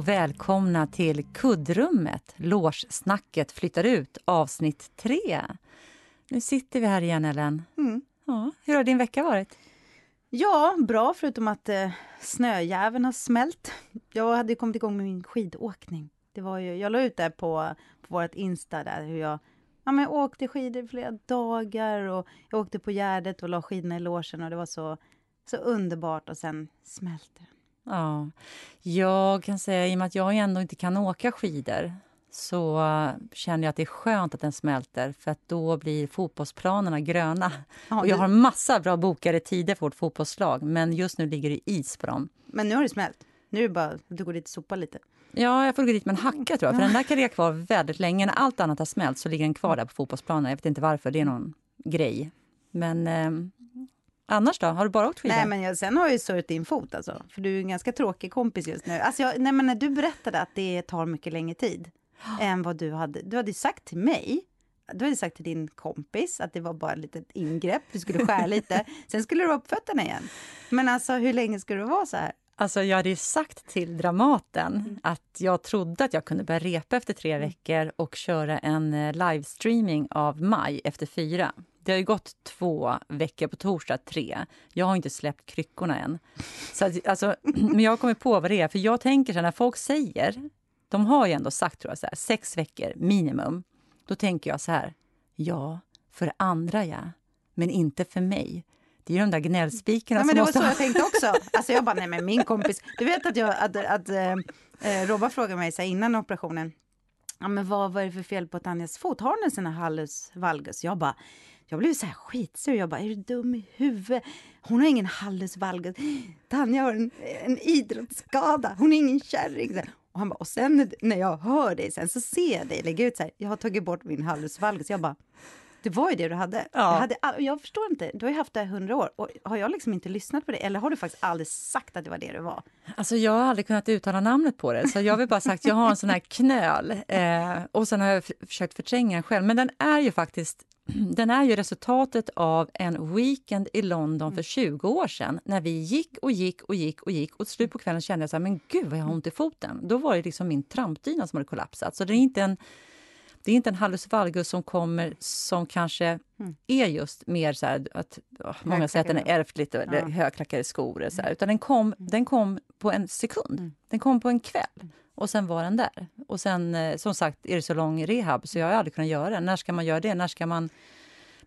och välkomna till kuddrummet. Låssnacket flyttar ut, avsnitt tre. Nu sitter vi här igen, Ellen. Mm. Ja, hur har din vecka varit? Ja, bra förutom att eh, snöjäveln har smält. Jag hade kommit igång med min skidåkning. Det var ju, jag la ut där på, på vårt Insta där hur jag ja, men jag åkte skidor i flera dagar och jag åkte på Gärdet och la skidorna i låsen och det var så, så underbart och sen smälte den. Ja, jag kan säga i och med att jag ändå inte kan åka skidor så känner jag att det är skönt att den smälter för att då blir fotbollsplanerna gröna. Ja, och jag har massa bra bokade tider för vårt fotbollslag men just nu ligger det is på dem. Men nu har det smält. Nu är det bara du går dit och sopar lite. Ja, jag får gå dit med en hacka tror jag, för den där kan ligga kvar väldigt länge. När allt annat har smält så ligger den kvar där på fotbollsplanen. Jag vet inte varför, det är någon grej. Men eh, annars då? Har du bara åkt skidor? Nej, men jag, sen har jag ju sörjt din fot alltså. För du är en ganska tråkig kompis just nu. Alltså jag, nej, men när du berättade att det tar mycket längre tid än vad du hade. Du hade ju sagt till mig, du hade sagt till din kompis att det var bara ett litet ingrepp, du skulle skära lite. Sen skulle du vara på fötterna igen. Men alltså hur länge ska du vara så här? Alltså, jag hade ju sagt till Dramaten att jag trodde att jag kunde börja repa efter tre veckor och köra en eh, livestreaming av maj efter fyra. Det har ju gått två veckor på torsdag, tre. Jag har inte släppt kryckorna än. Så att, alltså, men jag har kommit på vad det är, för jag tänker så här, när folk säger, de har ju ändå sagt tror jag, så här, sex veckor minimum. Då tänker jag så här, ja, för andra ja, men inte för mig. Det är ju de där gnällspikarna Ja, som men det var så jag tänkte också. Alltså jag bara, nej men min kompis. Du vet att, jag, att, att eh, eh, Robba frågade mig så här, innan operationen. Ja, men vad var det för fel på Tanjas fot? Har hon en sån här hallus valgus? Jag bara, jag blev så här skitsur. Jag bara, är du dum i huvudet? Hon har ingen hallus valgus. Tanja har en, en idrottsskada. Hon är ingen kärring. Och han bara, och sen när jag hör dig sen så ser jag dig lägga ut så här. Jag har tagit bort min hallus valgus. Jag bara, det var ju det du hade. Ja. Jag, hade jag förstår inte, du har ju haft det i hundra år. Och har jag liksom inte lyssnat på det? Eller har du faktiskt aldrig sagt att det var det du var? Alltså jag har aldrig kunnat uttala namnet på det, så jag har väl bara sagt jag har en sån här knöl. Eh, och sen har jag försökt förtränga den själv. Men den är ju faktiskt den är ju resultatet av en weekend i London för 20 år sedan när vi gick och gick och gick och gick och till slut på kvällen kände jag så här, men gud vad jag har ont i foten. Då var det liksom min trampdyna som hade kollapsat. Så det är inte en, det är inte en hallus valgus som kommer som kanske är just mer så här att ja, många säger att den är ärftligt eller Ja. högklackade skor. Så här, utan den kom, den kom på en sekund. Den kom på en kväll. Och sen var den där. Och sen, eh, som sagt, är det så lång rehab så jag har aldrig kunnat göra det. När ska man göra det? När ska man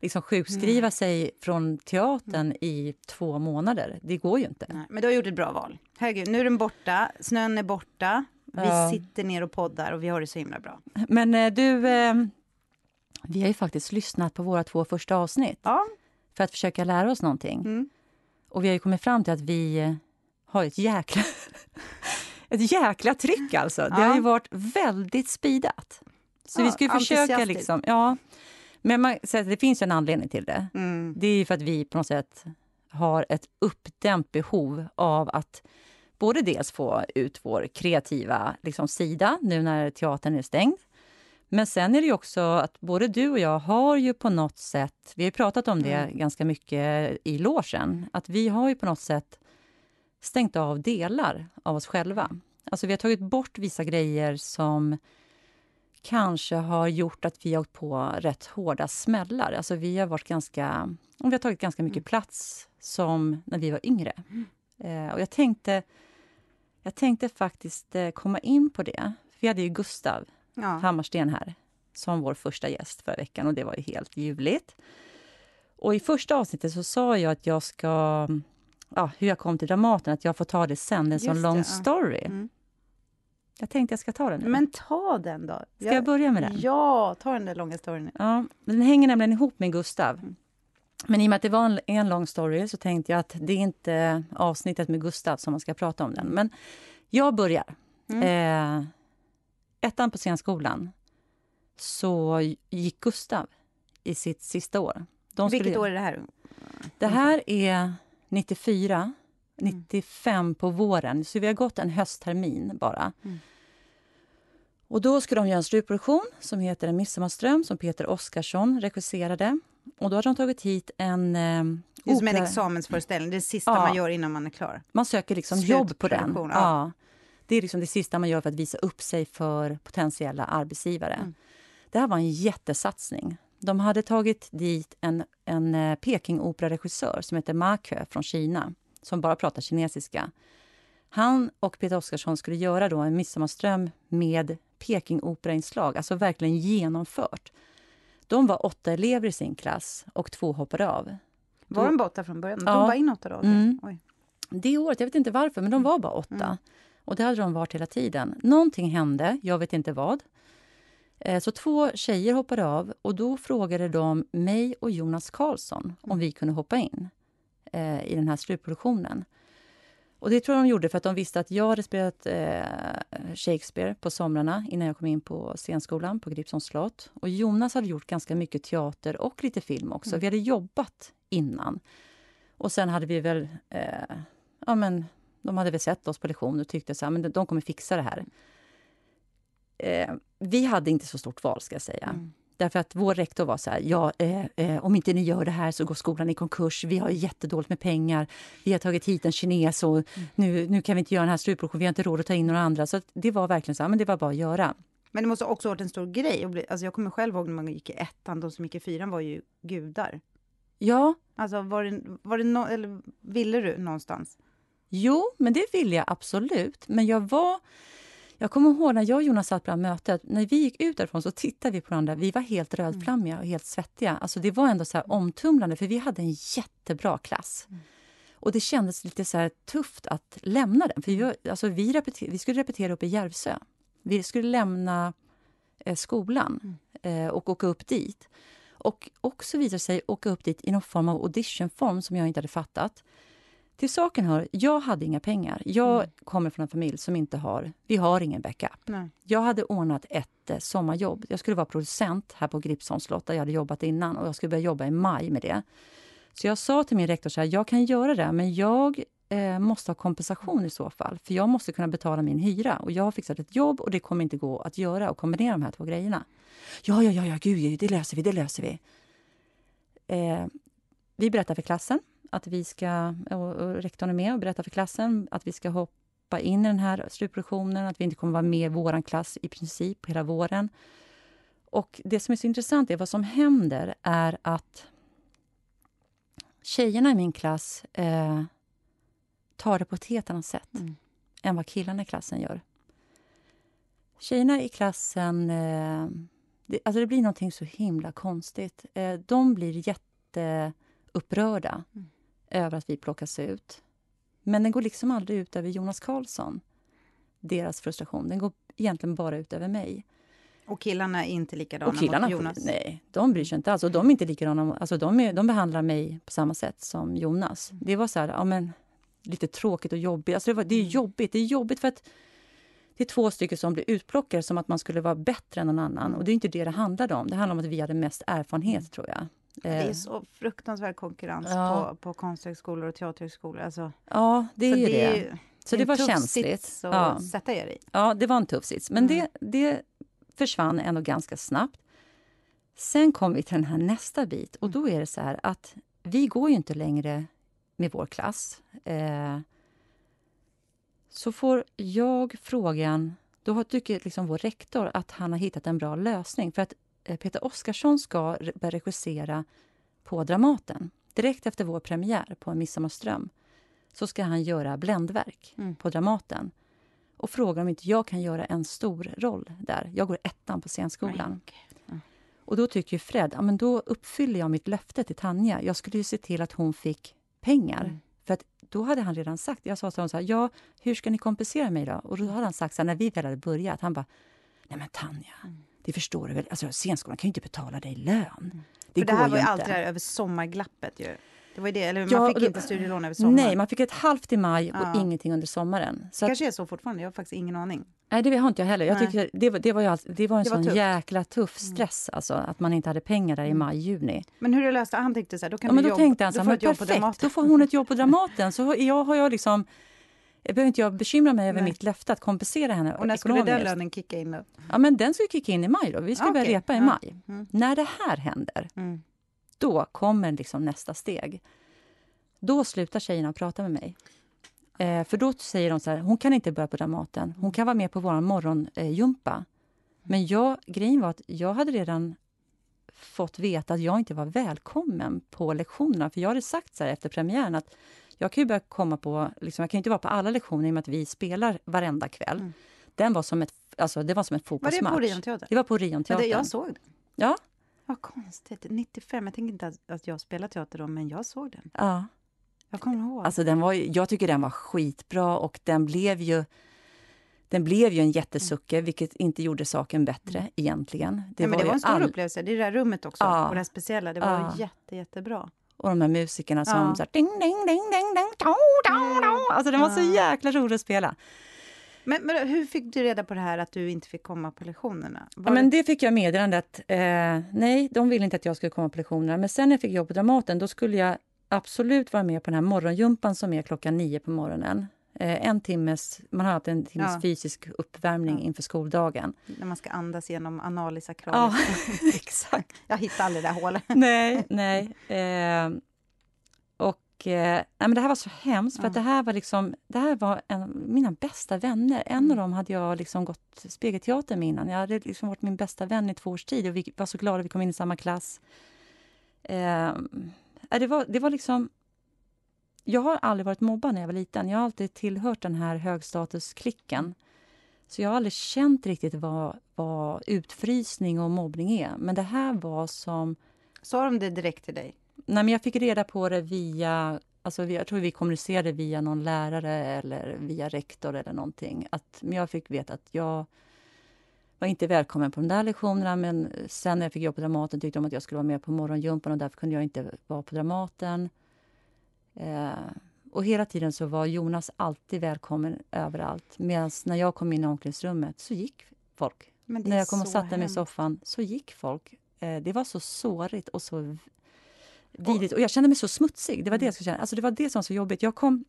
liksom sjukskriva sig från teatern i två månader? Det går ju inte. Nej, men du har gjort ett bra val. Herregud, nu är den borta, snön är borta. Vi Ja. sitter ner och poddar och vi har det så himla bra. Men eh, du, eh, vi har ju faktiskt lyssnat på våra två första avsnitt Ja, för att försöka lära oss någonting. Mm. Och vi har ju kommit fram till att vi eh, har ett jäkla, ett jäkla tryck alltså. Det Ja. har ju varit väldigt speedat. Så Ja, vi ska ju försöka liksom, ja. Men man, så det finns ju en anledning till det. mm. Det är ju för att vi på något sätt har ett uppdämt behov av att både dels få ut vår kreativa liksom, sida nu när teatern är stängd. Men sen är det ju också att både du och jag har ju på något sätt, vi har pratat om det ganska mycket i logen, att vi har ju på något sätt stängt av delar av oss själva. Alltså vi har tagit bort vissa grejer som kanske har gjort att vi har åkt på rätt hårda smällar. Alltså vi har varit ganska, vi har tagit ganska mycket plats som när vi var yngre. Eh, och jag tänkte, jag tänkte faktiskt eh, komma in på det. Vi hade ju Gustav ja. Hammarsten här som vår första gäst förra veckan och det var ju helt ljuvligt. Och i första avsnittet så sa jag att jag ska, ja, hur jag kom till Dramaten, att jag får ta det sen, det är en sån lång story. Mm. Jag tänkte jag ska ta den nu. Men ta den då. Ska jag börja med den? Ja, ta den där långa storyn. Ja, den hänger nämligen ihop med Gustav. Men i och med att det var en, en lång story så tänkte jag att det är inte avsnittet med Gustav som man ska prata om den. Men jag börjar. Eh, ettan på scenskolan så gick Gustav i sitt sista år. De Vilket skulle- år är det här? Det här är 94, 95 på våren. Så vi har gått en hösttermin bara. Och då skulle de göra en slutproduktion som heter En midsommarström som Peter Oskarsson regisserade. Och då har de tagit hit en eh, Det är som en examensföreställning, det är det sista Ja. man gör innan man är klar. Man söker liksom jobb på den. Ja. ja. Det är liksom det sista man gör för att visa upp sig för potentiella arbetsgivare. Mm. Det här var en jättesatsning. De hade tagit dit en, en eh, Peking-operaregissör som heter Ma Ke från Kina, som bara pratar kinesiska. Han och Peter Oskarsson skulle göra då en Midsommarström med Peking-operainslag, alltså verkligen genomfört. De var åtta elever i sin klass och två hoppade av. Var de bara åtta från början? De ja. var in åtta dagar? Mm. Det året, jag vet inte varför, men de mm. var bara åtta. Mm. Och det hade de varit hela tiden. Någonting hände, jag vet inte vad. Eh, så två tjejer hoppade av och då frågade de mig och Jonas Karlsson om mm. vi kunde hoppa in eh, i den här slutproduktionen. Och det tror jag de gjorde för att de visste att jag hade spelat eh, Shakespeare på somrarna innan jag kom in på scenskolan på Gripsholms slott. Och Jonas hade gjort ganska mycket teater och lite film också. Mm. Vi hade jobbat innan. Och sen hade vi väl... Eh, ja, men, de hade väl sett oss på lektion och tyckte att de kommer fixa det här. Eh, vi hade inte så stort val, ska jag säga. Mm. Därför att vår rektor var så här, ja, eh, eh, om inte ni gör det här så går skolan i konkurs. Vi har jättedåligt med pengar. Vi har tagit hit en kines och mm. nu, nu kan vi inte göra den här slutproduktionen. Vi har inte råd att ta in några andra. Så det var verkligen så här, men det var bara att göra. Men det måste också ha varit en stor grej. Alltså jag kommer själv ihåg när man gick i ettan, de som gick i fyran var ju gudar. Ja. Alltså var det, var det no, eller ville du någonstans? Jo, men det ville jag absolut. Men jag var jag kommer ihåg när jag och Jonas satt på mötet, när vi gick ut därifrån så tittade vi på varandra. Vi var helt rödflammiga och helt svettiga. Alltså det var ändå så här omtumlande, för vi hade en jättebra klass. Mm. Och det kändes lite så tufft att lämna den. För vi, alltså vi, repeter, vi skulle repetera uppe i Järvsö. Vi skulle lämna eh, skolan mm. eh, och åka upp dit. Och också visade sig åka upp dit i någon form av auditionform som jag inte hade fattat. Till saken hör, jag hade inga pengar. Jag mm. kommer från en familj som inte har, vi har ingen backup. Nej. Jag hade ordnat ett eh, sommarjobb. Jag skulle vara producent här på Gripsholms slott där jag hade jobbat innan och jag skulle börja jobba i maj med det. Så jag sa till min rektor så här, jag kan göra det men jag eh, måste ha kompensation i så fall. För jag måste kunna betala min hyra och jag har fixat ett jobb och det kommer inte gå att göra och kombinera de här två grejerna. Ja, ja, ja, ja, gud, det löser vi, det löser vi. Eh, vi berättar för klassen att vi ska, och rektorn är med och berättar för klassen att vi ska hoppa in i den här slutproduktionen, att vi inte kommer vara med i vår klass i princip hela våren. Och det som är så intressant är vad som händer är att tjejerna i min klass eh, tar det på ett helt annat sätt mm. än vad killarna i klassen gör. Tjejerna i klassen... Eh, det, alltså det blir någonting så himla konstigt. Eh, de blir jätteupprörda. Mm över att vi plockas ut. Men den går liksom aldrig ut över Jonas Karlsson, deras frustration. Den går egentligen bara ut över mig. Och killarna är inte likadana och killarna, mot Jonas? Nej, de bryr sig inte alls. Och de är inte likadana. Alltså de, är, de behandlar mig på samma sätt som Jonas. Mm. Det var så här, ja men lite tråkigt och jobbigt. Alltså det, var, det är mm. jobbigt. Det är jobbigt för att det är två stycken som blir utplockade som att man skulle vara bättre än någon annan. Och det är inte det det handlade om. Det handlar om att vi hade mest erfarenhet, mm. tror jag. Det är eh. så fruktansvärd konkurrens ja. på, på konsthögskolor och teaterhögskolor. Alltså, ja, det är ju det. Är, så det var känsligt. att ja. sätta er i. Ja, det var en tuff sits. Men mm. det, det försvann ändå ganska snabbt. Sen kom vi till den här nästa bit och då är det så här att vi går ju inte längre med vår klass. Eh, så får jag frågan, då tycker liksom vår rektor att han har hittat en bra lösning. För att Peter Oskarsson ska börja regissera på Dramaten. Direkt efter vår premiär på Midsommarström så ska han göra bländverk mm. på Dramaten och frågar om inte jag kan göra en stor roll där. Jag går ettan på scenskolan. Mm. Och då tycker Fred, ja, men då uppfyller jag mitt löfte till Tanja. Jag skulle ju se till att hon fick pengar. Mm. För att då hade han redan sagt, jag sa till honom så här, ja, hur ska ni kompensera mig då? Och då hade han sagt så här, när vi väl hade börjat, han bara, nej men Tanja, mm. Det förstår du väl? Alltså, scenskolan kan ju inte betala dig lön. Det, För det här var ju alltid över sommarglappet ju. Det var det, eller man ja, fick inte studielån över sommaren. Nej, man fick ett halvt i maj och ja. ingenting under sommaren. Så det kanske är så fortfarande, jag har faktiskt ingen aning. Nej, det har inte jag heller. Jag tycker det, var, det, var ju det var en det sån var jäkla tuff mm. stress, alltså, att man inte hade pengar där i mm. maj, juni. Men hur löste han? tänkte så här, då kan ja, men då jobb, tänkte han så här, perfekt, då får hon ett jobb på Dramaten. Så jag har jag liksom jag behöver inte jag bekymra mig över Nej. mitt löfte att kompensera henne Och när skulle den lönen kicka in då? Ja, men den skulle kicka in i maj då. Vi ska okay. börja repa i ja. maj. Mm. När det här händer, mm. då kommer liksom nästa steg. Då slutar tjejerna prata med mig. Eh, för då säger de så här, hon kan inte börja på Dramaten. Hon kan vara med på vår morgongympa. Men jag, grejen var att jag hade redan fått veta att jag inte var välkommen på lektionerna. För jag hade sagt så efter premiären att jag kan ju börja komma på, liksom, jag kan inte vara på alla lektioner i och med att vi spelar varenda kväll. Mm. Den var som ett, alltså, det var som ett fotbollsmatch. Var det på Orionteatern? Det var på Orionteatern. Jag såg den. Ja. Vad konstigt. 95, jag tänker inte att jag spelade teater då, men jag såg den. Ja. Jag kommer ihåg. Alltså, den var, jag tycker den var skitbra och den blev ju den blev ju en jättesucke, mm. vilket inte gjorde saken bättre mm. egentligen. Det, ja, var, det var en stor all... upplevelse. Det är det där rummet också, ja. och det speciella. Det var ja. jätte, jättebra. Och de här musikerna som ja. så här, ding, ding, ding, ding, ding, do, do, do. Alltså den var så jäkla rolig att spela. Men, men, hur fick du reda på det här att du inte fick komma på lektionerna? ja, men det fick jag meddelande att eh, nej, de ville inte att jag skulle komma på lektionerna. Men sen när jag fick jobb på Dramaten, då skulle jag absolut vara med på den här morgongympan som är klockan nio på morgonen. Eh, en timmes, man har alltid en timmes ja. fysisk uppvärmning ja. inför skoldagen. När man ska andas genom analisakralet. Ja, exakt. Jag hittar aldrig det där hålet. nej, nej. Eh, och eh, nej, men det här var så hemskt, för att det här var liksom, det här var en, mina bästa vänner. En av mm. dem hade jag liksom gått spegelteater med innan. Jag hade liksom varit min bästa vän i två års tid och vi var så glada att vi kom in i samma klass. Eh, det, var, det var liksom jag har aldrig varit mobbad när jag var liten. Jag har alltid tillhört den här högstatusklicken. Så jag har aldrig känt riktigt vad, vad utfrysning och mobbning är. Men det här var som... Sa de det direkt till dig? Nej, men jag fick reda på det via... Alltså, jag tror vi kommunicerade via någon lärare eller via rektor eller någonting. Att, men jag fick veta att jag var inte välkommen på de där lektionerna men sen när jag fick jobb på Dramaten tyckte de att jag skulle vara med på morgongympan och därför kunde jag inte vara på Dramaten. Eh, och hela tiden så var Jonas alltid välkommen överallt. Medan när jag kom in i omklädningsrummet så gick folk. När jag kom och satte mig i soffan så gick folk. Eh, det var så sårigt och så vidrigt. Och jag kände mig så smutsig. Det var det jag skulle känna. Alltså det var det som var så jobbigt. Jag kom...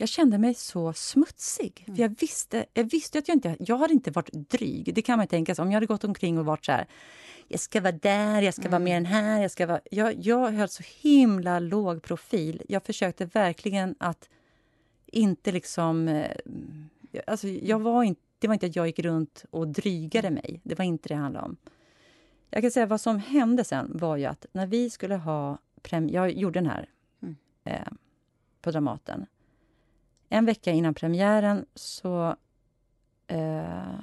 Jag kände mig så smutsig. Mm. För jag visste, jag visste att jag inte... Jag hade inte varit dryg. Det kan man tänka sig. Om jag hade gått omkring och varit så här jag ska vara där, jag ska mm. vara mer än här. Jag, ska vara... jag, jag höll så himla låg profil. Jag försökte verkligen att inte liksom... Eh, alltså jag var inte, det var inte att jag gick runt och drygade mig. Det var inte det det handlade om. Jag kan säga vad som hände sen var ju att när vi skulle ha... Prem jag gjorde den här mm. eh, på Dramaten. En vecka innan premiären så eh,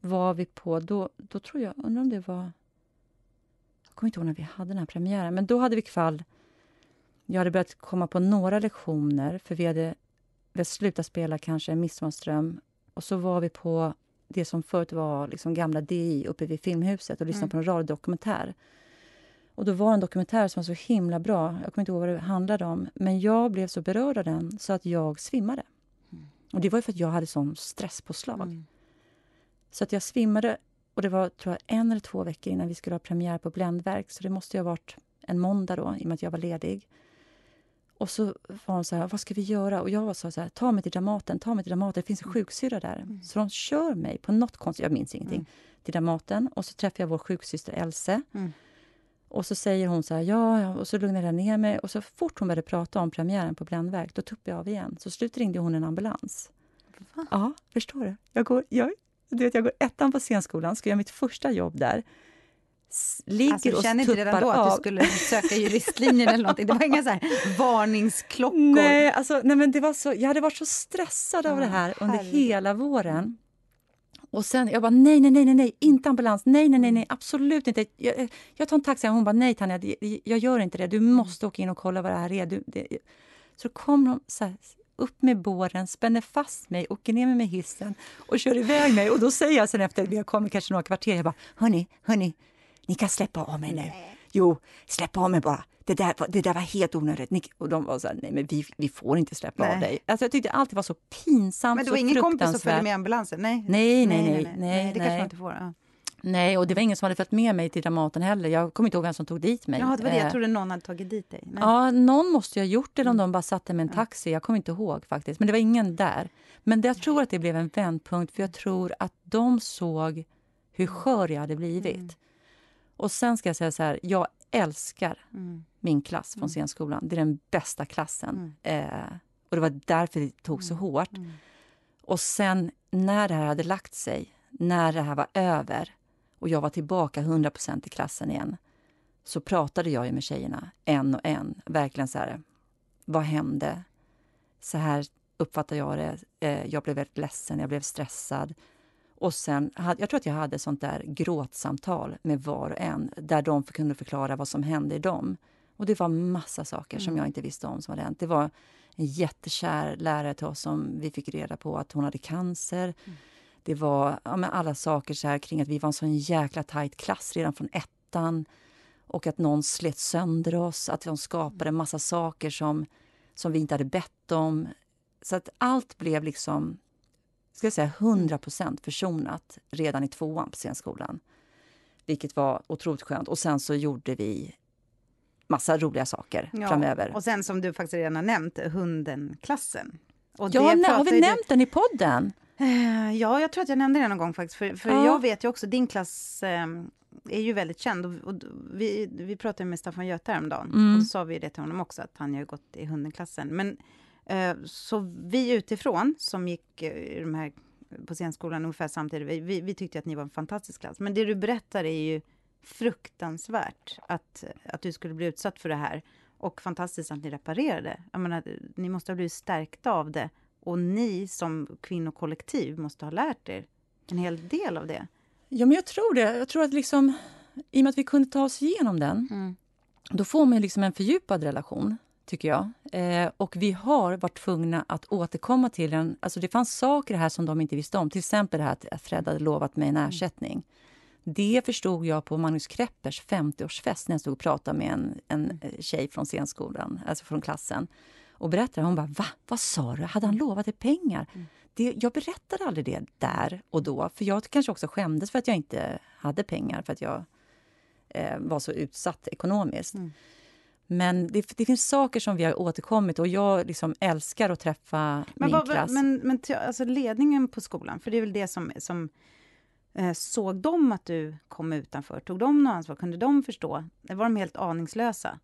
var vi på... Då, då tror jag... Undrar om det var kommer inte ihåg när vi hade den här premiären, men då hade vi kväll. Jag hade börjat komma på några lektioner, för vi hade väl slutat spela kanske Midsommarström. Och så var vi på det som förut var liksom gamla DI uppe vid Filmhuset och lyssnade mm. på en radiodokumentär. Och då var en dokumentär som var så himla bra. Jag kommer inte ihåg vad det handlade om. Men jag blev så berörd av den så att jag svimmade. Mm. Och det var för att jag hade sån stresspåslag. Mm. Så att jag svimmade och det var tror jag, en eller två veckor innan vi skulle ha premiär på Bländverk. Så det måste ju ha varit en måndag då, i och med att jag var ledig. Och så var de så här, vad ska vi göra? Och jag sa så här, ta mig till Dramaten, ta mig till Dramaten, det finns en mm. sjuksyrra där. Mm. Så de kör mig på något konstigt, jag minns ingenting, mm. till Dramaten. Och så träffar jag vår sjuksyster Else. Mm. Och så säger hon så här, ja, och så lugnar jag ner mig. Och så fort hon började prata om premiären på Bländverk, då tuppade jag av igen. Så slut ringde hon en ambulans. Va? Ja, förstår du? Jag, går, jag du vet, jag går ettan på scenskolan, ska göra mitt första jobb där. Ligger alltså, du kände inte redan då att du skulle söka juristlinjen eller någonting? Det var inga så här varningsklockor? Nej, alltså, nej men det var så, jag hade varit så stressad av det här under hela våren. Och sen, jag bara nej, nej, nej, nej, inte ambulans, nej, nej, nej, nej absolut inte. Jag, jag tar en taxi. Hon bara nej Tanja, jag gör inte det. Du måste åka in och kolla vad det här är. Du, det. Så kom de så här, upp med båren, spänner fast mig, åker ner med hissen och kör iväg mig. Och då säger jag sen efter vi har kommit kanske några kvarter, jag bara, hörni, hörni, ni kan släppa av mig nu. Jo, släpp av mig bara. Det där, det där var helt onödigt. Och de var så här, nej men vi, vi får inte släppa nej. av dig. Alltså jag tyckte alltid var så pinsamt, Men det var ingen kompis som följde med ambulansen? Nej, nej, nej. nej, nej, nej, nej det kanske man inte får. Ja. Nej, och det var ingen som hade följt med mig till Dramaten heller. Jag kommer inte ihåg vem som tog dit mig. Ja, det var det. Jag eh, trodde någon hade tagit dit dig. Nej. Ja, någon måste ju ha gjort det, eller om mm. de bara satte med en taxi. Jag kommer inte ihåg faktiskt. Men det var ingen där. Men jag tror att det blev en vändpunkt, för jag tror att de såg hur skör jag hade blivit. Mm. Och sen ska jag säga så här, jag älskar mm. Min klass från mm. scenskolan. Det är den bästa klassen. Mm. Eh, Och det var därför det tog så hårt. Mm. Och sen när det här hade lagt sig, när det här var över och jag var tillbaka 100% i klassen igen, så pratade jag med tjejerna en och en. Verkligen så här, vad hände? Så här uppfattar jag det. Eh, jag blev väldigt ledsen, jag blev stressad. Och sen, jag tror att jag hade sånt där gråtsamtal med var och en där de kunde förklara vad som hände i dem. Och det var massa saker mm. som jag inte visste om som hade hänt. Det var en jättekär lärare till oss som vi fick reda på att hon hade cancer. Mm. Det var ja, alla saker så här kring att vi var en sån jäkla tajt klass redan från ettan. Och att någon slet sönder oss, att de skapade en massa saker som, som vi inte hade bett om. Så att allt blev liksom ska jag säga 100 försonat redan i tvåan på scenskolan. Vilket var otroligt skönt. Och sen så gjorde vi massa roliga saker ja, framöver. Och sen som du faktiskt redan har nämnt, hundenklassen. Och ja, har vi nämnt du... den i podden? Eh, ja, jag tror att jag nämnde det någon gång faktiskt. För, för ja. jag vet ju också, din klass eh, är ju väldigt känd. Och, och vi, vi pratade med Staffan Göte häromdagen. Mm. Och då sa vi det till honom också, att han har gått i hundenklassen. Men eh, så vi utifrån, som gick eh, i de här på scenskolan ungefär samtidigt, vi, vi tyckte att ni var en fantastisk klass. Men det du berättar är ju fruktansvärt att, att du skulle bli utsatt för det här. Och fantastiskt att ni reparerade. Jag menar, ni måste ha blivit stärkta av det. Och ni som kvinnokollektiv måste ha lärt er en hel del av det. Ja, men jag tror det. Jag tror att liksom, i och med att vi kunde ta oss igenom den, mm. då får man liksom en fördjupad relation, tycker jag. Eh, och vi har varit tvungna att återkomma till den. Alltså det fanns saker här som de inte visste om. Till exempel det här att Fred hade lovat mig en mm. ersättning. Mm. Det förstod jag på Magnus Kreppers 50-årsfest när jag stod och pratade med en, en mm. Eh, tjej från scenskolan, alltså från klassen. Och berättade, hon bara, va? Vad sa du? Hade han lovat dig pengar? Mm. Det, jag berättade aldrig det där och då, för jag kanske också skämdes för att jag inte hade pengar, för att jag eh, var så utsatt ekonomiskt. Mm. Men det, det, finns saker som vi har återkommit och jag liksom älskar att träffa men min vad, klass. Men, men alltså ledningen på skolan, för det är väl det som, som såg de att du kom utanför? Tog de något ansvar? Kunde de förstå? Var de helt aningslösa?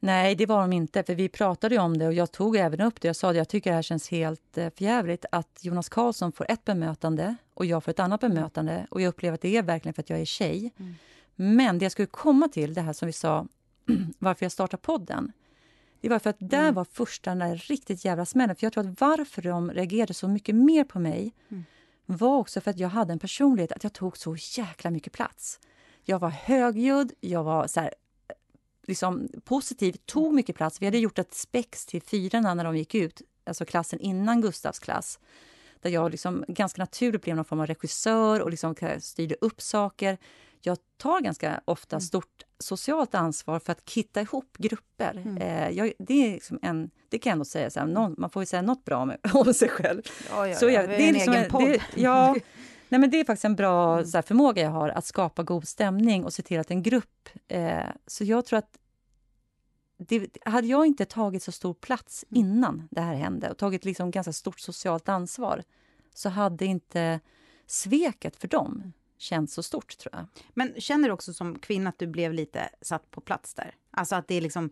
Nej, det var de inte. För Vi pratade om det och jag tog även upp det. Jag sa att jag tycker det här känns helt eh, förjävligt att Jonas Karlsson får ett bemötande och jag får ett annat bemötande. Och Jag upplever att det är verkligen för att jag är tjej. Mm. Men det jag skulle komma till, det här som vi sa, varför jag startade podden. Det var för att där mm. var första den där riktigt jävla smällen. För jag tror att varför de reagerade så mycket mer på mig mm var också för att jag hade en personlighet att jag tog så jäkla mycket plats. Jag var högljudd, jag var så här, liksom positiv, tog mycket plats. Vi hade gjort ett spex till fyrorna när de gick ut, alltså klassen innan Gustavs klass där jag liksom ganska naturligt blev någon form av regissör och liksom styrde upp saker. Jag tar ganska ofta mm. stort socialt ansvar för att kitta ihop grupper. Mm. Eh, jag, det, är liksom en, det kan jag nog säga, så här, någon, man får ju säga något bra om, om sig själv. Ja, ja, så jag, det är en liksom, egen podd. Det, ja, nej, men det är faktiskt en bra mm. här, förmåga jag har att skapa god stämning och se till att en grupp... Eh, så jag tror att det, hade jag inte tagit så stor plats mm. innan det här hände och tagit liksom ganska stort socialt ansvar så hade inte sveket för dem känts så stort, tror jag. Men känner du också som kvinna att du blev lite satt på plats där? Alltså att det är liksom...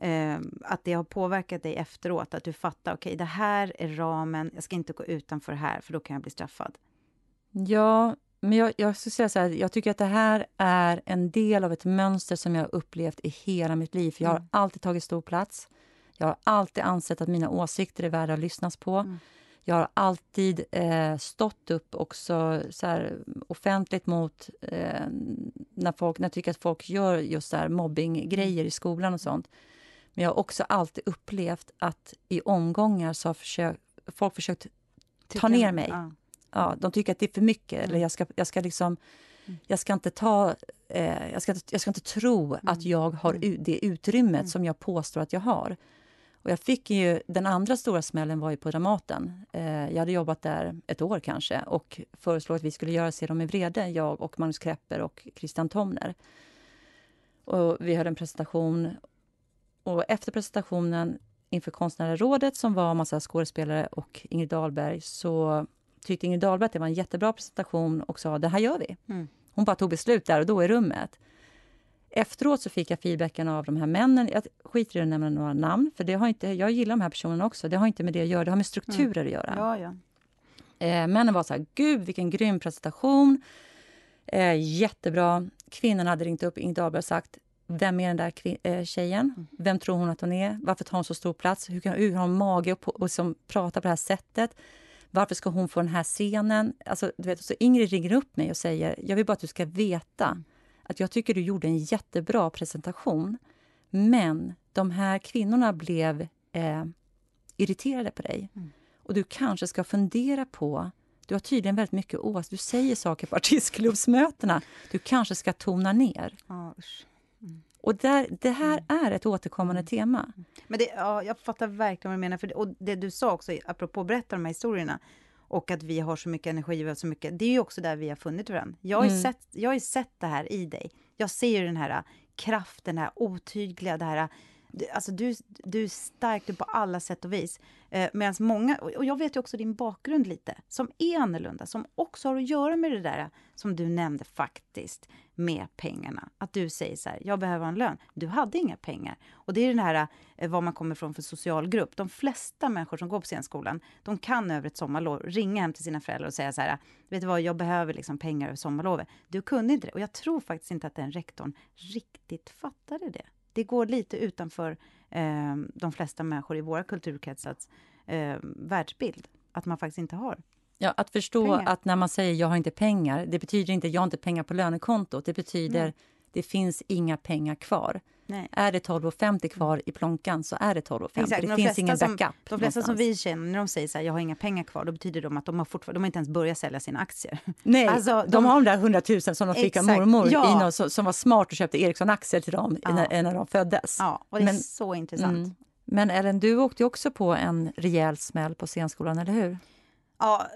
Eh, att det har påverkat dig efteråt, att du fattar, okej, okay, det här är ramen, jag ska inte gå utanför det här, för då kan jag bli straffad. Ja, men jag, jag skulle säga så här, jag tycker att det här är en del av ett mönster som jag har upplevt i hela mitt liv. Jag har mm. alltid tagit stor plats. Jag har alltid ansett att mina åsikter är värda att lyssnas på. Mm. Jag har alltid eh, stått upp också så här, offentligt mot eh, när, folk, när jag tycker att folk gör just så mobbinggrejer i skolan och sånt. Men jag har också alltid upplevt att i omgångar så har försök, folk försökt ta ner mig. Ja. ja. de tycker att det är för mycket. Mm. Eller jag ska, jag ska liksom... Mm. Jag ska inte ta... Eh, jag, ska jag ska inte tro mm. att jag har mm. det utrymmet mm. som jag påstår att jag har. Och jag fick ju, den andra stora smällen var ju på Dramaten. Eh, jag hade jobbat där ett år kanske och föreslog att vi skulle göra Se dem i vrede, jag och Magnus Krepper och Christian Tomner. Och vi hade en presentation och efter presentationen inför Konstnärliga rådet som var en massa skådespelare och Ingrid Dahlberg så tyckte Ingrid Dahlberg att det var en jättebra presentation och sa det här gör vi. Mm. Hon bara tog beslut där och då i rummet efteråt så fick jag feedbacken av de här männen. Jag skiter i att nämna några namn, för det har inte, jag gillar de här personerna också. Det har inte med det att göra, det har med strukturer mm. att göra. Ja, ja. Eh, männen var så här, gud vilken grym presentation. Eh, jättebra. Kvinnan hade ringt upp Dahlberg och sagt, vem är den där eh, tjejen? Mm. Vem tror hon att hon är? Varför tar hon så stor plats? Hur kan hur har hon mage och, och prata på det här sättet? Varför ska hon få den här scenen? Alltså, du vet, så Ingrid ringer upp mig och säger jag vill bara att du ska veta att jag tycker du gjorde en jättebra presentation men de här kvinnorna blev eh, irriterade på dig. Mm. Och du kanske ska fundera på... Du har tydligen väldigt mycket ås. Du säger saker på artistklubbsmötena. Du kanske ska tona ner. Mm. Och där, det här mm. är ett återkommande mm. tema. Men det, ja, jag fattar verkligen vad du menar. För det, och det du sa också, apropå att berätta de här historierna, och att vi har så mycket energi och så mycket. Det är ju också där vi har funnit varandra. Jag har, mm. sett, jag har sett det här i dig. Jag ser ju den här kraften, det här otydliga, det här Alltså du, du är stark på alla sätt och vis. Eh, Medan många, och jag vet ju också din bakgrund lite, som är annorlunda, som också har att göra med det där som du nämnde faktiskt, med pengarna. Att du säger så här, jag behöver en lön. Du hade inga pengar. Och det är den här, eh, vad man kommer från för social grupp. De flesta människor som går på scenskolan, de kan över ett sommarlov ringa hem till sina föräldrar och säga så här, vet du vad, jag behöver liksom pengar över sommarlovet. Du kunde inte det. Och jag tror faktiskt inte att den rektorn riktigt fattade det det går lite utanför eh, de flesta människor i våra kulturkretsars eh, världsbild. Att man faktiskt inte har Ja, att förstå pengar. att när man säger jag har inte pengar, det betyder inte jag har inte pengar på lönekontot. Det betyder Nej. det finns inga pengar kvar. Nej. Är det 12,50 kvar i plånkan så är det 12,50. Exakt, det finns ingen backup. Som, de flesta som vi känner, när de säger så här, jag har inga pengar kvar, då betyder det att de har, fortfarande, de har inte ens börjat sälja sina aktier. Nej, alltså, de, de, har de där 100 000 som de fick av mormor ja. någon, som, som, var smart och köpte Ericsson-aktier till dem ja. när, när de föddes. Ja, och det men, är så intressant. Mm. Men Ellen, du åkte också på en rejäl smäll på scenskolan, eller hur? Ja,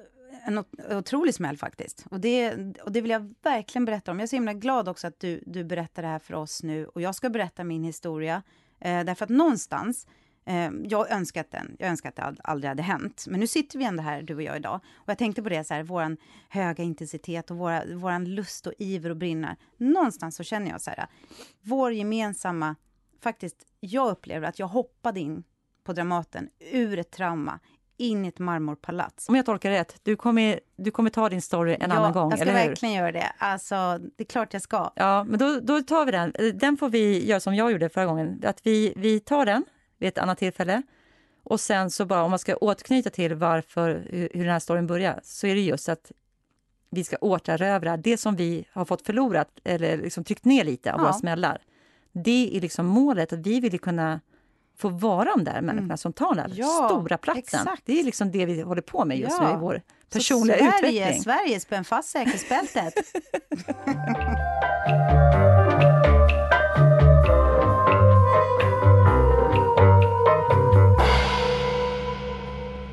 en otrolig smäll faktiskt. Och det, och det vill jag verkligen berätta om. Jag är så himla glad också att du, du berättar det här för oss nu. Och jag ska berätta min historia. Eh, därför att någonstans, eh, jag önskat den, jag önskar att det aldrig hade hänt. Men nu sitter vi ändå här, du och jag idag. Och jag tänkte på det, så här, våran höga intensitet och våra, våran lust och iver och brinna. Någonstans så känner jag så här, vår gemensamma, faktiskt, jag upplever att jag hoppade in på Dramaten ur ett trauma, in i ett marmorpalats. Om jag tolkar rätt, du kommer, du kommer ta din story en ja, annan gång, jag ska verkligen göra det. Alltså, det är klart jag ska. Ja, men då, då tar vi den. Den får vi göra som jag gjorde förra gången, att vi, vi tar den vid ett annat tillfälle. Och sen så bara, om man ska återknyta till varför, hur, den här storyn börjar, så är det just att vi ska återerövra det som vi har fått förlorat, eller liksom tryckt ner lite av ja. våra smällar. Det är liksom målet, att vi vill kunna få vara de där människorna mm. som tar den här ja, stora platsen. Exakt. Det är liksom det vi håller på med just ja. nu i vår personliga Så Sverige, utveckling. Sverige, spänn fast säkerhetsbältet!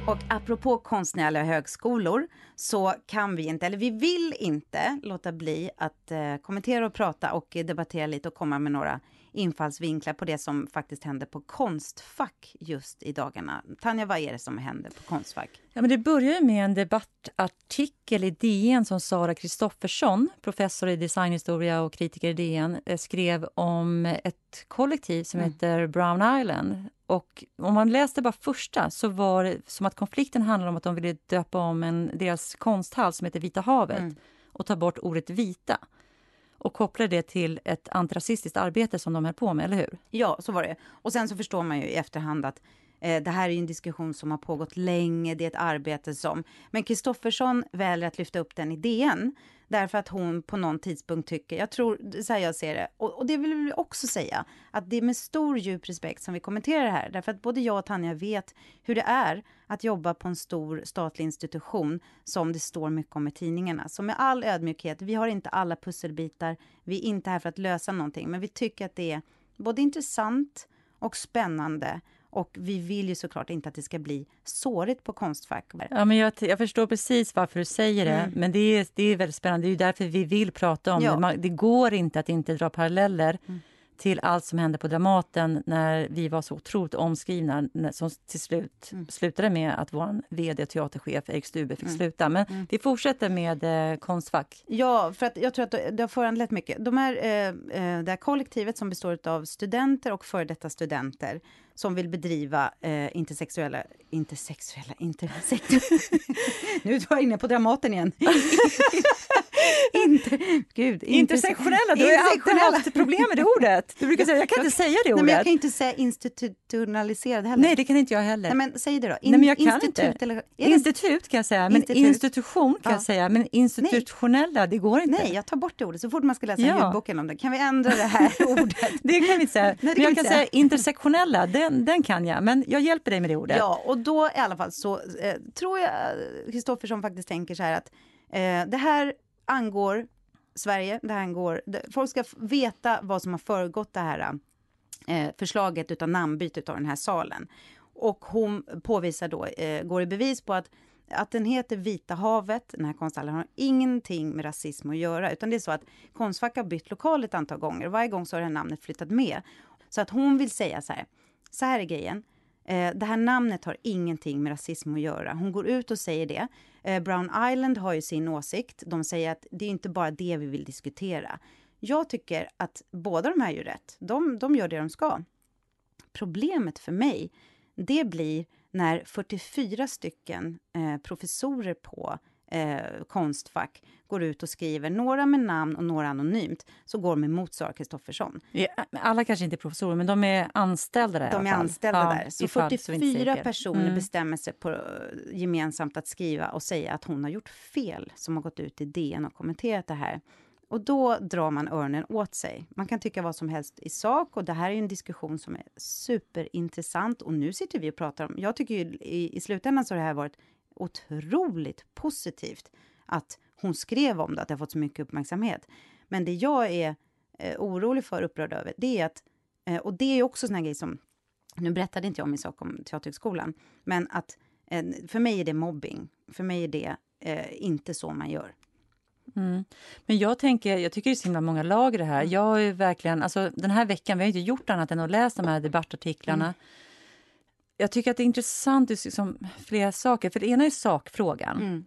Och apropå konstnärliga högskolor så kan vi inte, eller vi vill inte låta bli att eh, kommentera och prata och debattera lite och komma med några infallsvinklar på det som faktiskt händer på Konstfack just i dagarna. Tanja, vad är det som händer på Konstfack? Ja, men det börjar med en debattartikel i DN som Sara Kristoffersson, professor i designhistoria och kritiker i DN, eh, skrev om ett kollektiv som mm. heter Brown Island. Och om man läste bara första så var det som att konflikten handlade om att de ville döpa om en, deras konsthall som heter Vita havet mm. och ta bort ordet vita och kopplade det till ett antirasistiskt arbete som de höll på med, eller hur? Ja, så var det. Och sen så förstår man ju i efterhand att eh, det här är en diskussion som har pågått länge, det är ett arbete som... Men Kristoffersson väljer att lyfta upp den idén Därför att hon på någon tidpunkt tycker, jag tror, så här jag ser det, och, och det vill vi också säga, att det är med stor djup respekt som vi kommenterar det här. Därför att både jag och Tanja vet hur det är att jobba på en stor statlig institution som det står mycket om i tidningarna. Så med all ödmjukhet, vi har inte alla pusselbitar, vi är inte här för att lösa någonting, men vi tycker att det är både intressant och spännande och vi vill ju såklart inte att det ska bli sårigt på Konstfack. Ja, men jag, jag förstår precis varför du säger det, mm. men det är, det är väldigt spännande. Det är därför vi vill prata om ja. det. Man, det går inte att inte dra paralleller mm. Till allt som hände på Dramaten när vi var så otroligt omskrivna som till slut mm. slutade med att vår vd och teaterchef Erik Stube fick mm. sluta. Men mm. vi fortsätter med eh, Konstfack. Ja, för att jag tror att det har föranlett mycket. De här, eh, eh, det här kollektivet som består av studenter och före detta studenter som vill bedriva eh, intersexuella... Intersexuella... Intersexuella... nu är jag inne på Dramaten igen. Inte, gud, intersektionella, du har alltid haft problem med det ordet. Du brukar säga, jag kan inte säga det ordet. Nej, men jag kan inte säga institutionaliserad heller. Nej, det kan inte jag heller. Nej, men säg det då. In, Nej, men jag kan institut, inte. Eller, Institut kan jag säga, men institut. institution kan ja. jag säga. Men institutionella, Nej. det går inte. Nej, jag tar bort det ordet så fort man ska läsa ja. ljudboken om det. Kan vi ändra det här ordet? det kan vi inte säga. Nej, men jag kan säga. säga intersektionella, den, den kan jag. Men jag hjälper dig med det ordet. Ja, och då i alla fall så eh, tror jag Kristoffersson faktiskt tänker så här att eh, det här angår Sverige, det här angår... Folk ska veta vad som har föregått det här eh, förslaget utav namnbytet av den här salen. Och hon påvisar då, eh, går i bevis på att att den heter Vita havet, den här konsthallen, har ingenting med rasism att göra. Utan det är så att Konstfack har bytt lokal ett antal gånger. Varje gång så har det här namnet flyttat med. Så att hon vill säga så här, så här är grejen. Eh, det här namnet har ingenting med rasism att göra. Hon går ut och säger det. Eh, Brown Island har ju sin åsikt. De säger att det är inte bara det vi vill diskutera. Jag tycker att båda de här gör rätt. De, de gör det de ska. Problemet för mig, det blir när 44 stycken eh, professorer på eh, Konstfack går ut och skriver, några med namn och några anonymt, så går de emot Sara Kristoffersson. Ja, alla kanske inte är professorer, men de är anställda där De är anställda ja, där. Så 44 personer mm. bestämmer sig på, gemensamt att skriva och säga att hon har gjort fel, som har gått ut i DN och kommenterat det här. Och då drar man öronen åt sig. Man kan tycka vad som helst i sak och det här är en diskussion som är superintressant och nu sitter vi och pratar om, jag tycker ju i, i slutändan så har det här varit otroligt positivt att hon skrev om det, att det har fått så mycket uppmärksamhet. Men det jag är eh, orolig för, upprörd över, det är att, eh, och det är också såna grejer som, nu berättade inte jag min sak om Teaterhögskolan, men att eh, för mig är det mobbing. För mig är det eh, inte så man gör. Mm. Men jag tänker, jag tycker det är så himla många lager det här. Jag är verkligen, alltså den här veckan, vi har inte gjort annat än att läsa de här debattartiklarna. Mm jag tycker att det är intressant liksom, flera saker. För det ena är sakfrågan. Mm.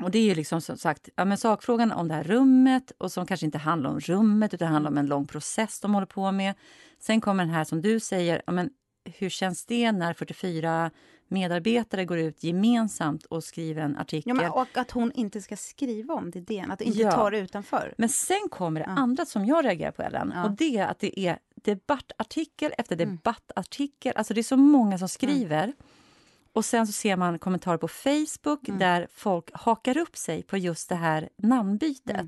Och det är ju liksom som sagt ja, men sakfrågan om det här rummet och som kanske inte handlar om rummet utan handlar om en lång process de håller på med. Sen kommer den här som du säger, ja, men hur känns det när 44 medarbetare går ut gemensamt och skriver en artikel. Ja, och att hon inte ska skriva om det, det att inte ja. ta det utanför. Men sen kommer det ja. andra som jag reagerar på, Ellen. Ja. Och det är att det är debattartikel efter mm. debattartikel. Mm. Alltså det är så många som skriver. Mm. Och sen så ser man kommentarer på Facebook mm. där folk hakar upp sig på just det här namnbytet.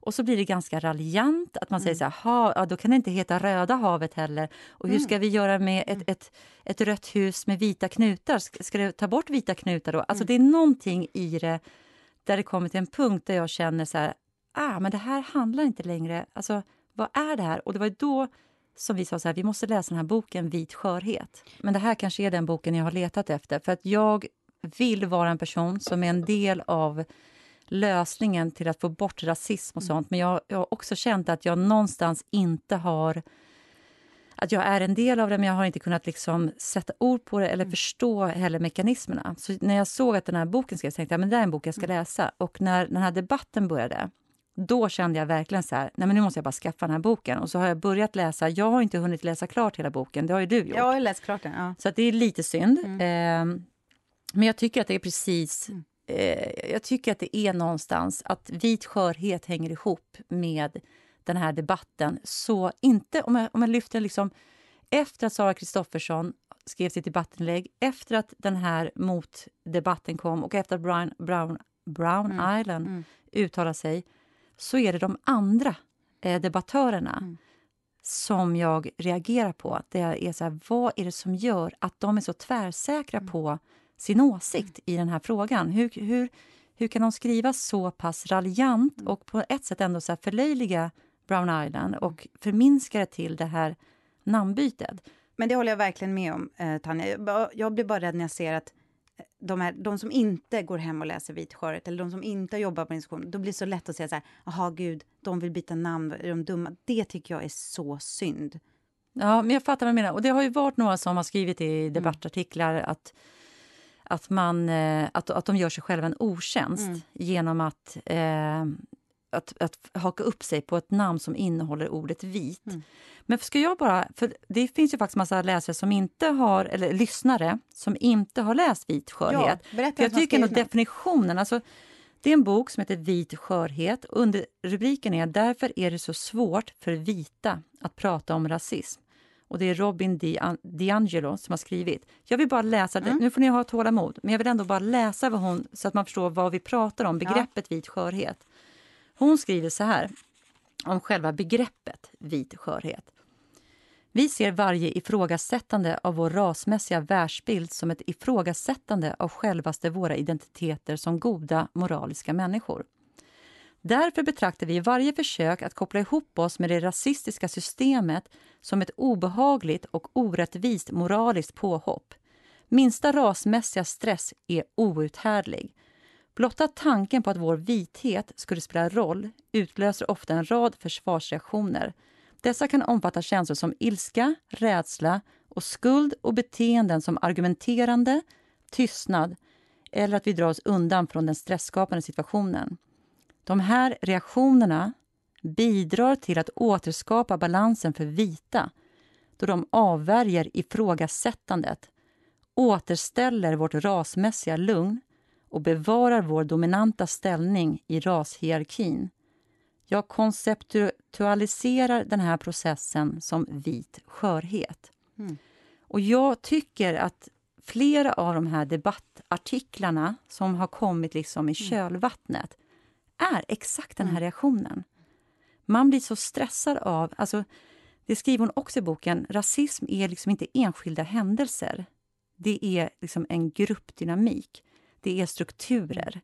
Mm. Och så blir det ganska raljant, att man mm. säger så här, ja, då kan det inte heta Röda havet heller. Och hur ska vi göra med ett, ett, ett rött hus med vita knutar? Ska, ska det ta bort vita knutar då? Alltså det är någonting i det där det kommer till en punkt där jag känner så här, ah, men det här handlar inte längre, alltså vad är det här? Och det var då som vi sa så här, vi måste läsa den här boken Vit skörhet. Men det här kanske är den boken jag har letat efter. För att jag vill vara en person som är en del av lösningen till att få bort rasism och sånt. Men jag, jag har också känt att jag någonstans inte har att jag är en del av det, men jag har inte kunnat liksom sätta ord på det eller mm. förstå heller mekanismerna. Så när jag såg att den här boken skrevs tänkte jag att det är en bok jag ska mm. läsa. Och när den här debatten började, då kände jag verkligen så här, nej men nu måste jag bara skaffa den här boken. Och så har jag börjat läsa, jag har inte hunnit läsa klart hela boken, det har ju du gjort. Jag har läst klart den, ja. Så det är lite synd. Mm. Eh, men jag tycker att det är precis, mm. Eh, jag tycker att det är någonstans att vit skörhet hänger ihop med den här debatten. Så inte, om jag, om jag lyfter liksom, efter att Sara Kristoffersson skrev sitt debattinlägg, efter att den här motdebatten kom och efter att Brown, Brown, Brown mm. Island mm. uttalade sig, så är det de andra eh, debattörerna mm. som jag reagerar på. Det är så här, vad är det som gör att de är så tvärsäkra mm. på sin åsikt i den här frågan? Hur, hur, hur kan de skriva så pass raljant mm. och på ett sätt ändå så förlöjliga Brown Island och förminska det till det här namnbytet? Men det håller jag verkligen med om, eh, Tanja. Jag, blir bara rädd när jag ser att de, här, de som inte går hem och läser vit skörhet eller de som inte jobbar på institution, då blir det så lätt att säga så här, jaha gud, de vill byta namn, är de dumma? Det tycker jag är så synd. Ja, men jag fattar vad du menar. Och det har ju varit några som har skrivit i mm. debattartiklar att, att, man, eh, att, att de gör sig själva en otjänst mm. genom att, eh, att, att haka upp sig på ett namn som innehåller ordet vit. Mm. Men ska jag bara, för det finns ju faktiskt massa läsare som inte har, eller lyssnare som inte har läst Vit skörhet. Ja, jag tycker att definitionen, alltså det är en bok som heter Vit skörhet. Under rubriken är Därför är det så svårt för vita att prata om rasism. Och Det är Robin DiAngelo som har skrivit. Jag vill bara läsa, mm. nu får ni ha tålamod, men jag vill ändå bara läsa vad hon, så att man förstår vad vi pratar om, begreppet ja. vit skörhet. Hon skriver så här om själva begreppet vit skörhet. Vi ser varje ifrågasättande av vår rasmässiga världsbild som ett ifrågasättande av självaste våra identiteter som goda moraliska människor. Därför betraktar vi varje försök att koppla ihop oss med det rasistiska systemet som ett obehagligt och orättvist moraliskt påhopp. Minsta rasmässiga stress är outhärdlig. Blotta tanken på att vår vithet skulle spela roll utlöser ofta en rad försvarsreaktioner dessa kan omfatta känslor som ilska, rädsla och skuld och beteenden som argumenterande, tystnad eller att vi drar oss undan från den stressskapande situationen. De här reaktionerna bidrar till att återskapa balansen för vita då de avvärjer ifrågasättandet, återställer vårt rasmässiga lugn och bevarar vår dominanta ställning i rashierarkin. Jag konceptualiserar den här processen som vit skörhet. Mm. Och jag tycker att flera av de här debattartiklarna som har kommit liksom i mm. kölvattnet är exakt den här mm. reaktionen. Man blir så stressad av... Alltså, det skriver hon också i boken. Rasism är liksom inte enskilda händelser. Det är liksom en gruppdynamik. Det är strukturer.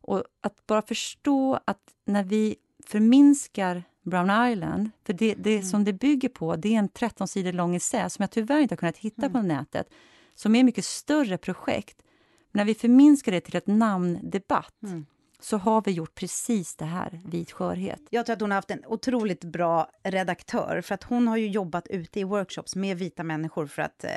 Och att bara förstå att när vi förminskar Brown Island. För det, det mm. som det bygger på det är en 13 sidor lång essä som jag tyvärr inte har kunnat hitta mm. på nätet, som är mycket större projekt. När vi förminskar det till ett namndebatt mm så har vi gjort precis det här, vit skörhet. Jag tror att hon har haft en otroligt bra redaktör, för att hon har ju jobbat ute i workshops med vita människor för att eh,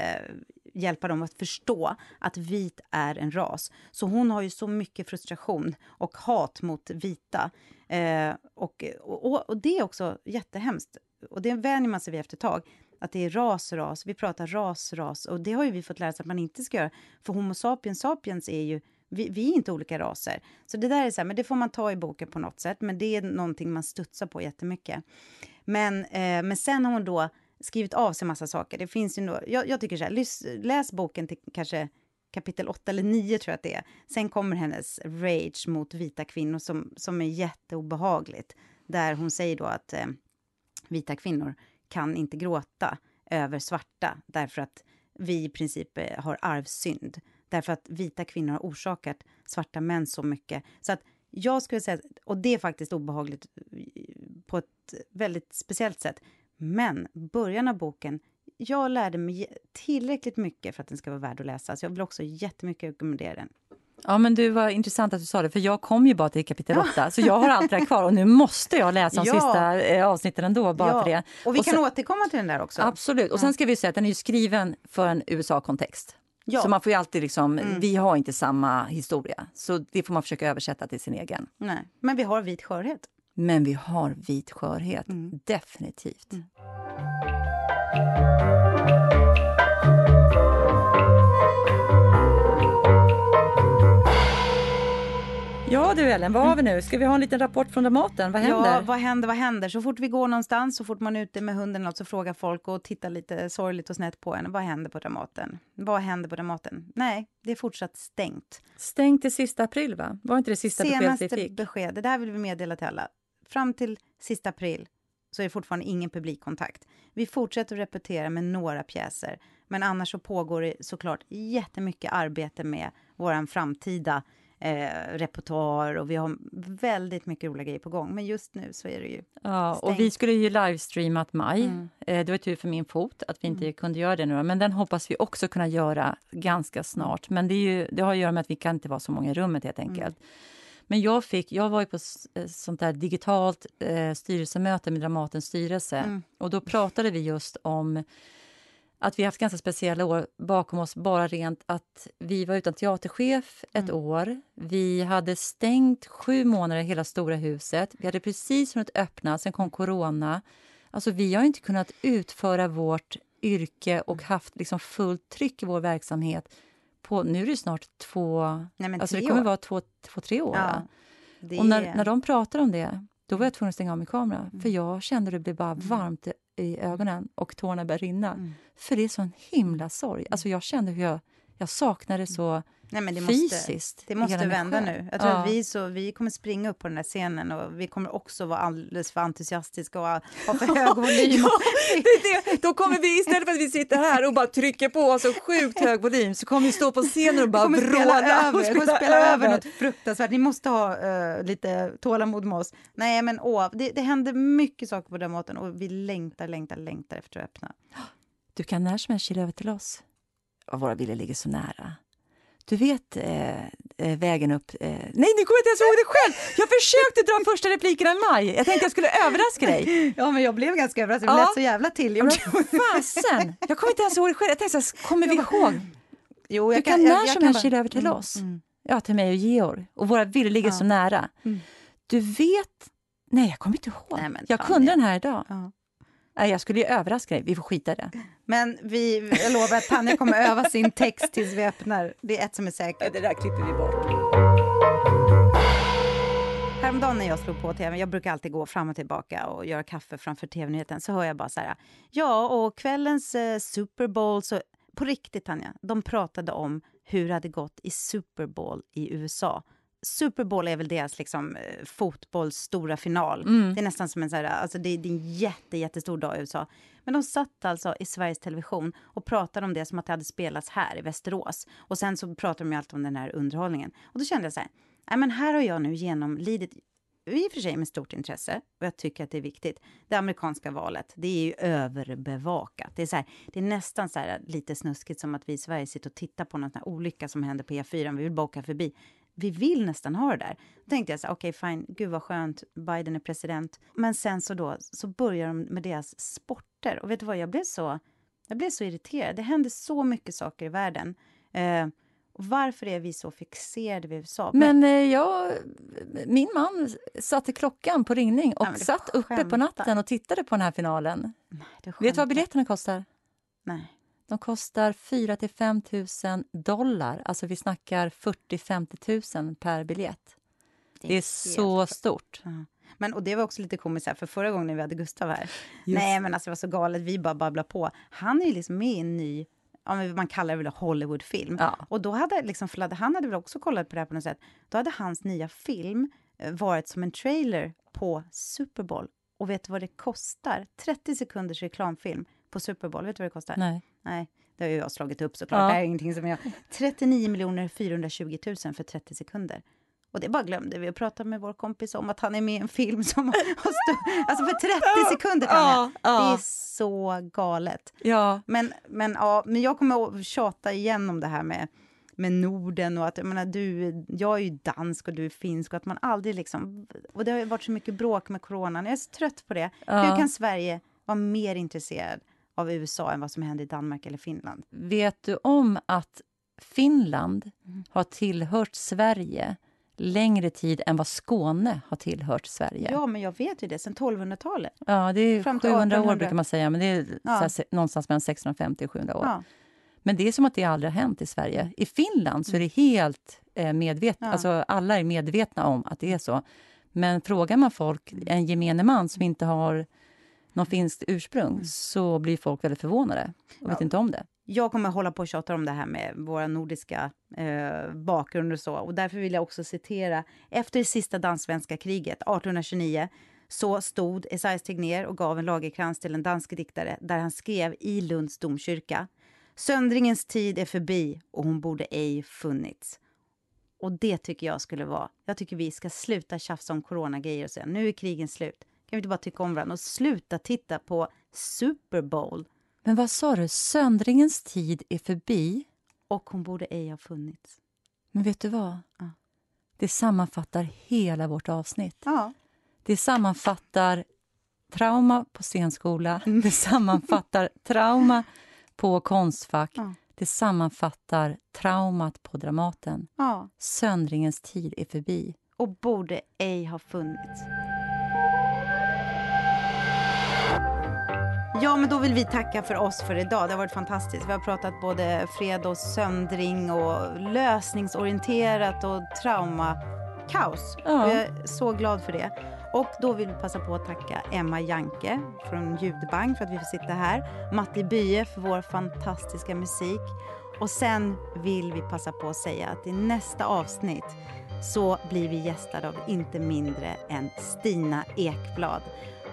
hjälpa dem att förstå att vit är en ras. Så hon har ju så mycket frustration och hat mot vita. Eh, och, och, och, det är också jättehemskt. Och det vänjer man sig vid efter ett tag. Att det är ras, ras. Vi pratar ras, ras. Och det har ju vi fått lära oss att man inte ska göra. För Homo sapiens sapiens är ju vi, vi, är inte olika raser. Så det där är så här, men det får man ta i boken på något sätt. Men det är någonting man studsar på jättemycket. Men, eh, men sen har hon då skrivit av sig massa saker. Det finns ju no jag, jag tycker så här, läs boken till kanske kapitel 8 eller 9 tror jag att det är. Sen kommer hennes rage mot vita kvinnor som, som är jätteobehagligt. Där hon säger då att eh, vita kvinnor kan inte gråta över svarta därför att vi i princip eh, har arvsynd. Därför att vita kvinnor har orsakat svarta män så mycket. Så att jag skulle säga, och det är faktiskt obehagligt eh, på ett väldigt speciellt sätt. Men början av boken, jag lärde mig tillräckligt mycket för att den ska vara värd att läsa. Så jag vill också jättemycket rekommendera den. Ja, men du var intressant att du sa det, för jag kom ju bara till kapitel 8, så jag har allt det kvar och nu måste jag läsa de ja. sista eh, avsnitten ändå, bara ja. för det. Och vi och sen, kan återkomma till den där också. Absolut, och sen ska vi säga att den är skriven för en USA-kontext. Ja. Så man får ju alltid liksom, mm. vi har inte samma historia, så det får man försöka översätta till sin egen. Nej, men vi har vit skörhet. Men vi har vit skörhet, mm. definitivt. Mm. Ja du Ellen, vad har vi nu? Ska vi ha en liten rapport från Dramaten? Vad händer? Ja, vad händer, vad händer? Så fort vi går någonstans, så fort man är ute med hunden något, så frågar folk och tittar lite sorgligt och snett på en. Vad händer på Dramaten? Vad händer på Dramaten? Nej, det är fortsatt stängt. Stängt till sista april, va? Var inte det sista beskedet vi fick? besked, det där vill vi meddela till alla. Fram till sista april så är det fortfarande ingen publikkontakt. Vi fortsätter att repetera med några pjäser, men annars så pågår det såklart jättemycket arbete med vår framtida eh, repertoar och vi har väldigt mycket roliga grejer på gång. Men just nu så är det ju Ja, och stängt. vi skulle ju livestreamat maj. Mm. Eh, Det var tur för min fot att vi inte kunde göra det nu. Men den hoppas vi också kunna göra ganska snart. Men det, är ju, det har att göra med att vi kan inte vara så många i rummet helt enkelt. Men jag, fick, jag var ju på eh, sånt där digitalt eh, styrelsemöte med Dramatens styrelse. Mm. Och då pratade vi just om att vi har haft ganska speciella år bakom oss, bara rent att vi var utan teaterchef ett år. Vi hade stängt sju månader hela stora huset. Vi hade precis hunnit öppna, sen kom corona. Alltså vi har inte kunnat utföra vårt yrke och haft liksom fullt tryck i vår verksamhet på, nu är det snart två, Nej, alltså det kommer år. vara två, två tre år. Ja, det Och när, är- när de pratar om det, då var jag tvungen att stänga av min kamera. Mm. För jag kände det blev bara varmt i- i ögonen och tårarna började rinna. Mm. För det är sån himla sorg. Alltså jag kände hur jag, jag saknade det så Nej, men det måste, fysiskt. det måste hela min vända nu. Jag tror Ja. att vi, så, vi kommer springa upp på den här scenen och vi kommer också vara alldeles för entusiastiska och ha för hög volym. Ja, det det. Då kommer vi istället för att vi sitter här och bara trycker på så sjukt hög volym så kommer vi stå på scenen och bara vråla vi kommer spela över något fruktansvärt. Ni måste ha eh, lite tålamod med oss. Nej, men åh, det, det händer mycket saker på Dramaten och vi längtar, längtar, längtar efter att öppna. Du kan när som helst kila över till oss. Och våra bilar ligger så nära. Du vet eh, eh, vägen upp... Eh, nej, nu kommer jag inte ens ihåg det själv! Jag försökte dra första replikerna i maj. Jag tänkte jag skulle överraska dig. Ja, men jag blev ganska överraskad. Det Ja. lät så jävla till. Men Fasen! Jag kommer inte ens ihåg det själv. Jag tänkte, så här, kommer vi ihåg? Jo, Du jag kan jag- när jag som kan helst bara- kila över till Mm, oss. mm. Ja, till mig och Georg. Och våra villor ligger Ja. så nära. Mm. Du vet... Nej, jag kommer inte ihåg. Nej, men jag kunde det- den här idag. Ja. Nej, jag skulle ju överraska dig. Vi får skita i det. Men vi, jag lovar att Tanja kommer öva sin text tills vi öppnar. Det är ett som är säkert. Det där klipper vi bort. Häromdagen när jag slog på tv, jag brukar alltid gå fram och tillbaka och göra kaffe framför tv-nyheten, så hör jag bara så här, ja, och kvällens eh, Super Bowl, så på riktigt Tanja, de pratade om hur det hade gått i Super Bowl i USA. Super Bowl är väl deras liksom, eh, fotbolls stora final. Det är nästan som en, så här, alltså det, är- det är en jätte, jättestor dag i USA. Men de satt alltså i Sveriges Television och pratade om det som att det hade spelats här i Västerås. Och sen så pratade de ju alltid om den här underhållningen. Och då kände jag så här, nej men här har jag nu genomlidit i och för sig med stort intresse, och jag tycker att det är viktigt. Det amerikanska valet, det är ju överbevakat. Det är, så här, det är nästan så här, lite snuskigt som att vi i Sverige sitter och tittar på någon sån här olycka som händer på E4. Vi vill bara åka förbi. Vi vill nästan ha det där. Då tänkte jag så okej fine, gud vad skönt, Biden är president. Men sen så då, så börjar de med deras sporter. Och vet du vad, jag blev så, jag blev så irriterad. Det händer så mycket saker i världen. Eh, och varför är vi så fixerade vid USA? Men eh, jag, min man satte klockan på ringning och men du satt uppe på natten och tittade på den här finalen. du Vet du vad biljetterna kostar? Nej. De kostar 4 till 5 000 dollar. Alltså vi snackar 40-50 000 per biljett. Det är helt så stort. Ja. Men, och det var också lite komiskt, här, för förra gången när vi hade Gustav här, Just. nej men alltså det var så galet, vi bara babblade på. Han är ju liksom med i en ny, ja, man kallar det väl Hollywoodfilm. Ja. Och då hade liksom, han hade väl också kollat på det här på något sätt, då hade hans nya film eh, varit som en trailer på Super Bowl. Och vet du vad det kostar? 30 sekunders reklamfilm på Super Bowl, vet du vad det kostar? Nej. Nej, det har ju jag slagit upp såklart. Ja. Det här är ingenting som jag... 39 miljoner 420 000 för 30 sekunder. Och det bara glömde vi att prata med vår kompis om att han är med i en film som har Alltså för 30 sekunder. Ja, ja. Det är så galet. Ja, Men, men, ja, men jag kommer att tjata igen om det här med, med Norden och att jag menar, du, jag är ju dansk och du är finsk och att man aldrig liksom... Och det har ju varit så mycket bråk med coronan. Jag är så trött på det. Ja. Hur kan Sverige vara mer intresserad av USA än vad som händer i Danmark eller Finland? vet du om att Finland Mm. har tillhört Sverige längre tid än vad Skåne har tillhört Sverige? Ja, men jag vet ju det, sedan 1200-talet. Ja, det är Fram till 700 år 1800. brukar man säga, men det är Ja. så här, se- någonstans mellan 650 och 700 år. Ja. Men det är som att det aldrig har hänt i Sverige. I Finland så är det helt eh, medvetet, Ja. alltså alla är medvetna om att det är så. Men frågar man folk, en gemene man som inte har någon finskt ursprung, så blir folk väldigt förvånade och vet Ja. inte om det. Jag kommer hålla på och tjata om det här med våra nordiska eh, bakgrunder och så. Och därför vill jag också citera. Efter det sista dansk-svenska kriget 1829 så stod Esaias Tegnér och gav en lagerkrans till en dansk diktare där han skrev i Lunds domkyrka. Söndringens tid är förbi och hon borde ej funnits. Och det tycker jag skulle vara... Jag tycker vi ska sluta tjafsa om coronagrejer och säga nu är krigen slut. Kan vi inte bara tycka om varandra och sluta titta på Super Bowl? Men vad sa du? Söndringens tid är förbi. Och hon borde ej ha funnits. Men vet du vad? Ja. Det sammanfattar hela vårt avsnitt. Ja. Det sammanfattar trauma på scenskola. Det sammanfattar trauma på Konstfack. Ja. Det sammanfattar traumat på Dramaten. ja. Söndringens tid är förbi. Och borde ej ha funnits. Ja, men då vill vi tacka för oss för idag. Det har varit fantastiskt. Vi har pratat både fred och söndring och lösningsorienterat och traumakaos. Ja. Och jag är så glad för det. Och då vill vi passa på att tacka Emma Janke från Ljudbank för att vi får sitta här. Matti Bye för vår fantastiska musik. Och sen vill vi passa på att säga att i nästa avsnitt så blir vi gästade av inte mindre än Stina Ekblad.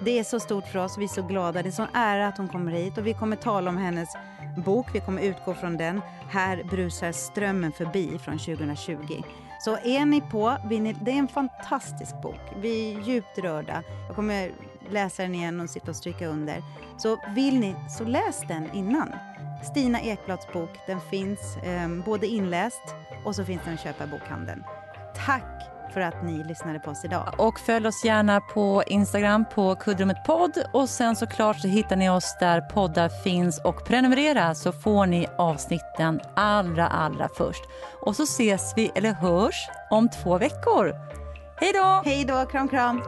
Det är så stort för oss, vi är så glada. Det är så ära att hon kommer hit och vi kommer tala om hennes bok. Vi kommer utgå från den. Här brusar strömmen förbi från 2020. Så är ni på, ni, det är en fantastisk bok. Vi är djupt rörda. Jag kommer läsa den igen och sitta och stryka under. Så vill ni, så läs den innan. Stina Ekblads bok, den finns eh, både inläst och så finns den att köpa i bokhandeln. Tack för att ni lyssnade på oss idag. Och följ oss gärna på Instagram på Kuddrummet podd och sen såklart så hittar ni oss där poddar finns och prenumerera så får ni avsnitten allra allra först. Och så ses vi eller hörs om två veckor. Hej då! Hej då, kram kram!